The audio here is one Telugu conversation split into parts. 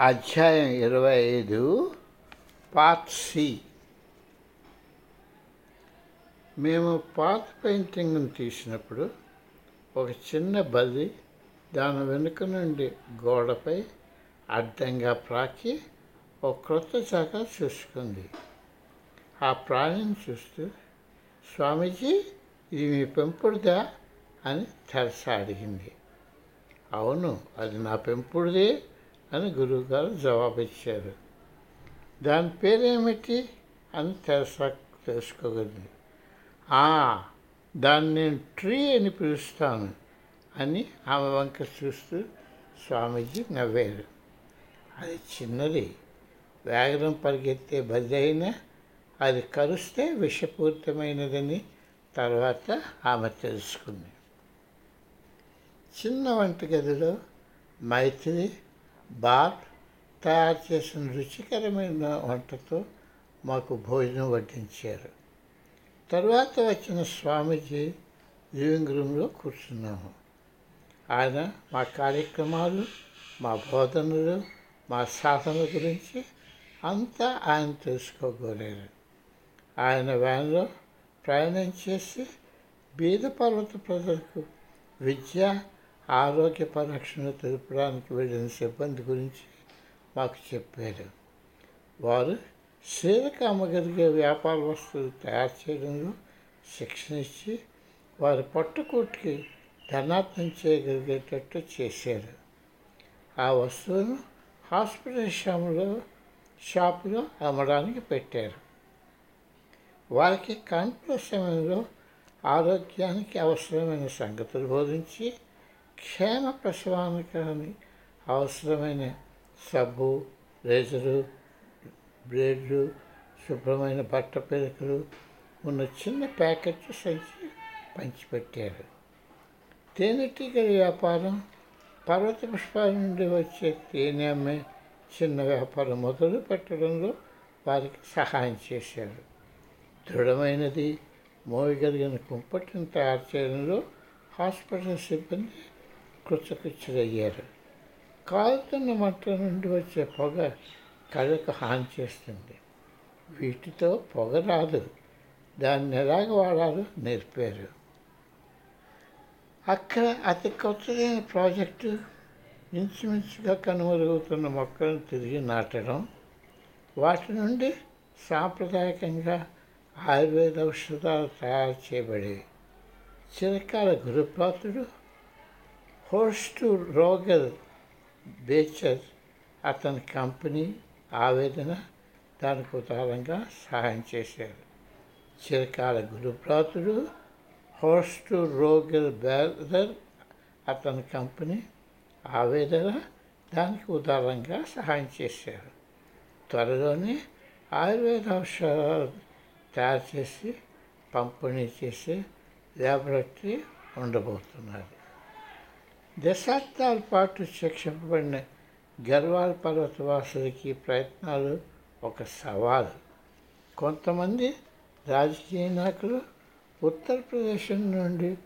అధ్యాయం ఇరవై ఐదు పార్ట్ సి మేము పాత పెయింటింగ్ను తీసినప్పుడు ఒక చిన్న బల్లి దాని వెనుక నుండి గోడపై అడ్డంగా ప్రాకి ఒక క్రొత్త శాఖ చూసుకుంది. ఆ ప్రాణిని చూస్తూ స్వామీజీ ఇది మీ పెంపుడుదా? అని తెరస అడిగింది. అవును అది నా పెంపుడుదే. అని గురువుగారు జవాబిచ్చారు. దాని పేరేమిటి? అని తెరసా తెలుసుకోగలిగింది. దాన్ని నేను ట్రీ అని పిలుస్తాను అని ఆమె వంక చూస్తూ స్వామీజీ నవ్వారు. అది చిన్నది. వేగం పరిగెత్తే బది అయినా అది కరుస్తే విషపూరితమైనదని తర్వాత ఆమె తెలుసుకుంది. చిన్న వంటగదిలో మైత్రి బార్ తయారు చేసిన రుచికరమైన వంటతో మాకు భోజనం వడ్డించారు. తర్వాత వచ్చిన స్వామీజీ లివింగ్ రూమ్లో కూర్చున్నాము. ఆయన మా కార్యక్రమాలు మా బోధనలు మా సాధనల గురించి అంతా ఆయన తెలుసుకోగోరారు. ఆయన వ్యాన్లో ప్రయాణం చేసి బీద పర్వత ప్రజలకు విద్య ఆరోగ్య పరిరక్షణ తెలుపడానికి వెళ్ళిన సిబ్బంది గురించి మాకు చెప్పారు. వారు స్త్రీలకు అమ్మగలిగే వ్యాపార వస్తువులు తయారు చేయడంలో శిక్షణ ఇచ్చి వారి పట్టుకోటికి ధనార్థం చేయగలిగేటట్టు చేశారు. ఆ వస్తువును హాస్పిటల్ షాపులో షాపులో అమ్మడానికి పెట్టారు. వారికి కాన్పుల సమయంలో ఆరోగ్యానికి అవసరమైన సంగతులు బోధించి క్షేమ ప్రసవానికి అవసరమైన సబ్బు రేజరు బ్లేడ్లు శుభ్రమైన బట్ట పెరుకులు ఉన్న చిన్న ప్యాకెట్ సంచి పంచిపెట్టారు. తేనెటీగల వ్యాపారం పర్వత పుష్పాల నుండి వచ్చే తేనె అమ్మే చిన్న వ్యాపారం మొదలు పెట్టడంలో వారికి సహాయం చేశారు. దృఢమైనది మోయగలిగిన కుంపటిని తయారు చేయడంలో హాస్పిటల్ సిబ్బంది కృతకృత్యులయ్యారు. కాలుతున్న మంట నుండి వచ్చే పొగ కళ్ళకు హాని చేస్తుంది. వీటితో పొగ రాదు. దాన్ని ఎలాగ వాడాలో నేర్పారు. అక్కడ అతి కొత్తదైన ప్రాజెక్టు ఇంచుమించుగా కనుమరుగుతున్న మొక్కలను తిరిగి నాటడం వాటి నుండి సాంప్రదాయకంగా ఆయుర్వేద ఔషధాలు తయారు చేయబడేవి. చిరకాల గురుపాత్రుడు హోస్ట్ రోగల్ బేచర్ అతని కంపెనీ ఆవేదన దానికి ఉదారంగా సహాయం చేశారు. చిరకాల గురుప్రాతుడు హోస్ట్ రోగల్ బేదర్ అతని కంపెనీ ఆవేదన దానికి ఉదారంగా సహాయం చేశారు. త్వరలోనే ఆయుర్వేద ఔషధాలు తయారు చేసి పంపిణీ చేసే ల్యాబొరేటరీ ఉండబోతున్నారు. దశాబ్దాల పాటు శిక్షింపబడిన గర్వాల్ పర్వతవాసులకి ప్రయత్నాలు ఒక సవాలు. కొంతమంది రాజకీయ నాయకులు ఉత్తరప్రదేశ్ నుండి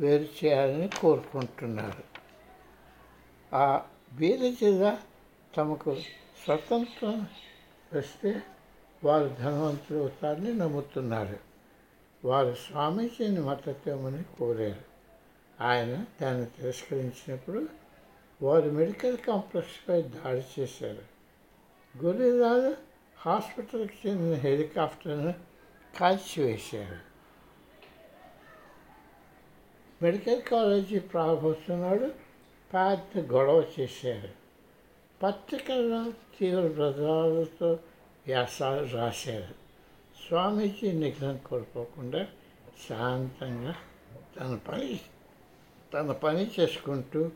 వేరు చేయాలని కోరుకుంటున్నారు. ఆ బీద జిల్లా తమకు స్వతంత్రం వస్తే వారు ధనవంతులు అవుతారని నమ్ముతున్నారు. వారు స్వామీజీని మద్దతు కోరారు. ఆయన దాన్ని తిరస్కరించినప్పుడు వారు మెడికల్ కాంప్లెక్స్పై దాడి చేశారు. గొరిల్లాలు హాస్పిటల్కి చెందిన హెలికాప్టర్ను కాల్చివేశారు. మెడికల్ కాలేజీ ప్రారంభిస్తున్నాడు పెద్ద గొడవ చేశారు. పత్రికల్లో తీవ్ర ప్రజలతో వ్యాసాలు రాశారు. స్వామీజీ నిఘ్నం కోల్పోకుండా శాంతంగా తన పని తన పని చేసుకుంటూ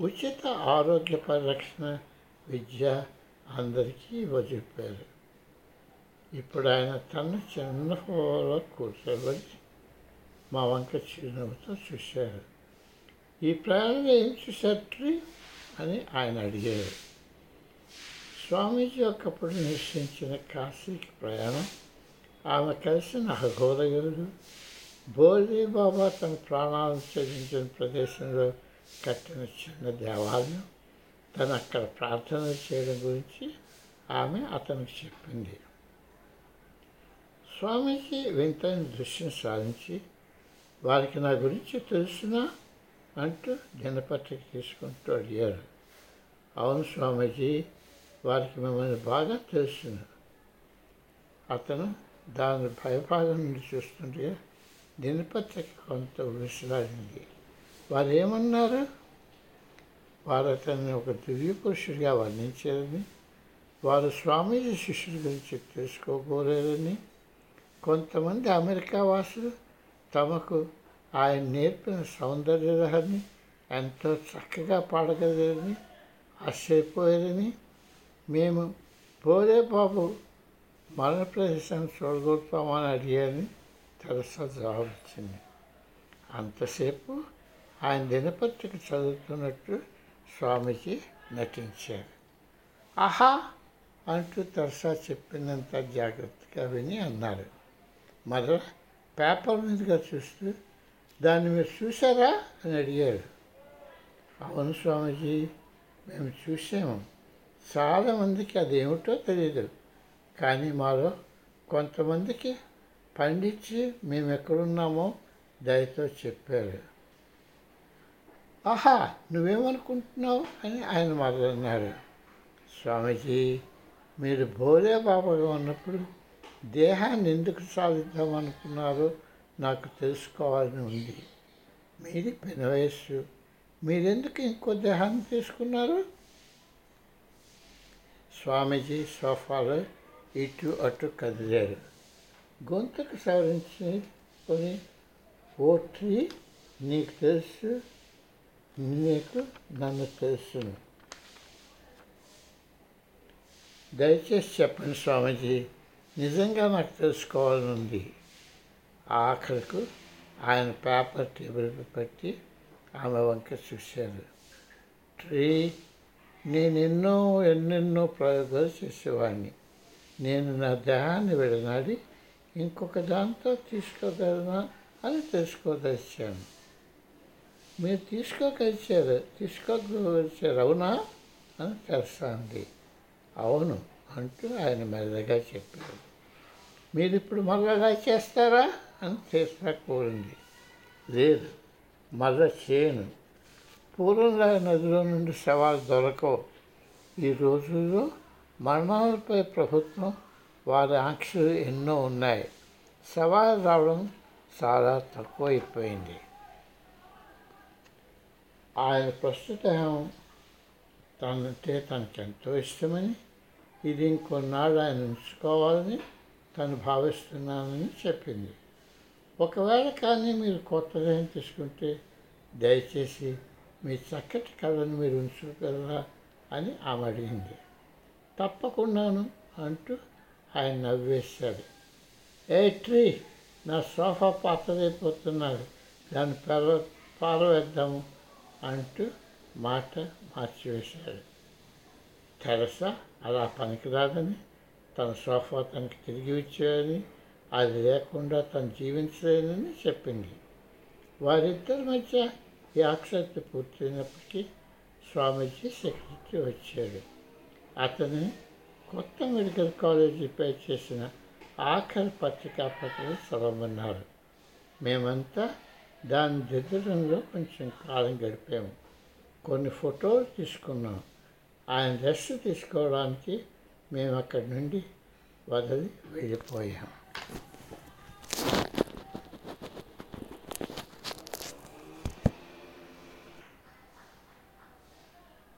ఉచిత ఆరోగ్య పరిరక్షణ విద్య అందరికీ వదిలిపారు ఇప్పుడు ఆయన తన చిన్న హోలో కూర్చోబడి మా వంక చిరునవ్వుతో చూశారు. ఈ ప్రయాణంలో ఏం చూశారు అని ఆయన అడిగారు. స్వామీజీ ఒకప్పుడు నిశ్చయించిన కాశీకి ప్రయాణం ఆమె కలిసిన అఘోరయుడు బోలీ బాబా తన ప్రాణాలను చెల్లించిన ప్రదేశంలో కట్టిన చిన్న దేవాలయం. తను అక్కడ ప్రార్థన చేయడం గురించి ఆమె అతనికి చెప్పింది. స్వామీజీ వింతైన దృష్టిని సాధించి వారికి నా గురించి తెలుసునా? అంటూ దినపత్రిక తీసుకుంటూ అడిగారు. అవును స్వామీజీ వారికి మిమ్మల్ని బాగా తెలుసును. అతను దాని భయపాదం నుండి చూస్తుంటే దినపత్రిక కొంత విసిరాడింది వారు ఏమన్నారు వారు అతన్ని ఒక దివ్య పురుషుడిగా వర్ణించారని వారు స్వామీజీ శిష్యుడి గురించి తెలుసుకోబోలేరని. కొంతమంది అమెరికా వాసులు తమకు ఆయన నేర్పిన సౌందర్య సౌందర్యలహరిని ఎంతో చక్కగా పాడగలరని ఆశ్చర్యపోయారని. మేము పోరే బాబు మరణ ప్రదేశాన్ని చూడగలుగుతామని అడిగారని. తెరసా జవాబిచ్చింది అంతసేపు ఆయన దినపత్రిక చదువుతున్నట్టు స్వామికి నటించారు. ఆహా! అంటూ తెరసా చెప్పినంత జాగ్రత్తగా విని అన్నారు. మరల పేపర్ మీదుగా చూస్తూ దాన్ని మీరు చూసారా అని అడిగారు. అవును స్వామీజీ మేము చూసాము చాలామందికి అదేమిటో తెలియదు కానీ మాలో కొంతమందికి పండించి మేము ఎక్కడున్నామో దయతో చెప్పారు. ఆహా నువ్వేమనుకుంటున్నావు అని ఆయన మొదలన్నారు స్వామీజీ మీరు భోలే బాబాగా ఉన్నప్పుడు దేహాన్ని ఎందుకు సాధిద్దామనుకున్నారో నాకు తెలుసుకోవాలని ఉంది. మీది పెన వయస్సు. మీరెందుకు ఇంకో దేహాన్ని తీసుకున్నారు? స్వామీజీ సోఫాలో ఇటు అటు కదిలారు. గొంతుకు సవరించుకొని ఓ ట్రీ నీకు తెలుసు నీకు నన్ను తెలుసును దయచేసి చెప్పండి స్వామీజీ నిజంగా నాకు తెలుసుకోవాలని ఉంది. ఆఖరికి ఆయన పేపర్ టేబుల్ పెట్టి ఆమె వంక చూశారు. ట్రీ నేను ఎన్నో ఎన్నెన్నో ప్రయోగాలు చేసేవాడిని. నేను నా దేహాన్ని విడనాడి ఇంకొక దాంతో తీసుకోగలనా అని తెలుసుకోదలిచాను. మీరు తీసుకోగలిచారు తీసుకోకొచ్చారు అవునా అని తెలుస్తుంది. అవును అంటూ ఆయన మెల్లగా చెప్పారు మీరు ఇప్పుడు మళ్ళా చేస్తారా అని తీర్చా కోరింది. లేదు మళ్ళా చేయను. పూర్వంగా నదిలో నుండి సవాల్ దొరకవు. ఈ రోజుల్లో మరణాలపై ప్రభుత్వం వారి ఆంక్షలు ఎన్నో ఉన్నాయి. సవాలు రావడం చాలా తక్కువైపోయింది. ఆయన ప్రస్తుతం తనంటే తనకు ఎంతో ఇష్టమని ఇది ఇంకొన్నాళ్ళు ఆయన ఉంచుకోవాలని తను భావిస్తున్నానని చెప్పింది. ఒకవేళ కానీ మీరు కొత్త దేహం తీసుకుంటే దయచేసి మీ చక్కటి కథను మీరు ఉంచుకోగలరా అని ఆమె అడిగింది. తప్పకుండాను అంటూ ఆయన నవ్వేశాడు. ఏ ట్రీ నా సోఫా పాతదైపోతున్నాడు దాన్ని పెర పారవేద్దాము అంటూ మాట మార్చివేశాడు. తెరసా అలా పనికిరాదని తన సోఫా తనకి తిరిగి ఇచ్చేయని అది లేకుండా తను జీవించలేనని చెప్పింది. వారిద్దరి మధ్య ఈ ఆక్షత్తి పూర్తయినప్పటికీ స్వామీజీ సెక్రటరీ వచ్చాడు. అతని కొత్త మెడికల్ కాలేజీపై చేసిన ఆఖరి పత్రికా పత్రికలు చదవమన్నారు. మేమంతా దాని దిద్దడంలో కొంచెం కాలం గడిపాము. కొన్ని ఫోటోలు తీసుకున్నాం. ఆయన రెస్ట్ తీసుకోవడానికి మేము అక్కడి నుండి వదిలి వెళ్ళిపోయాం.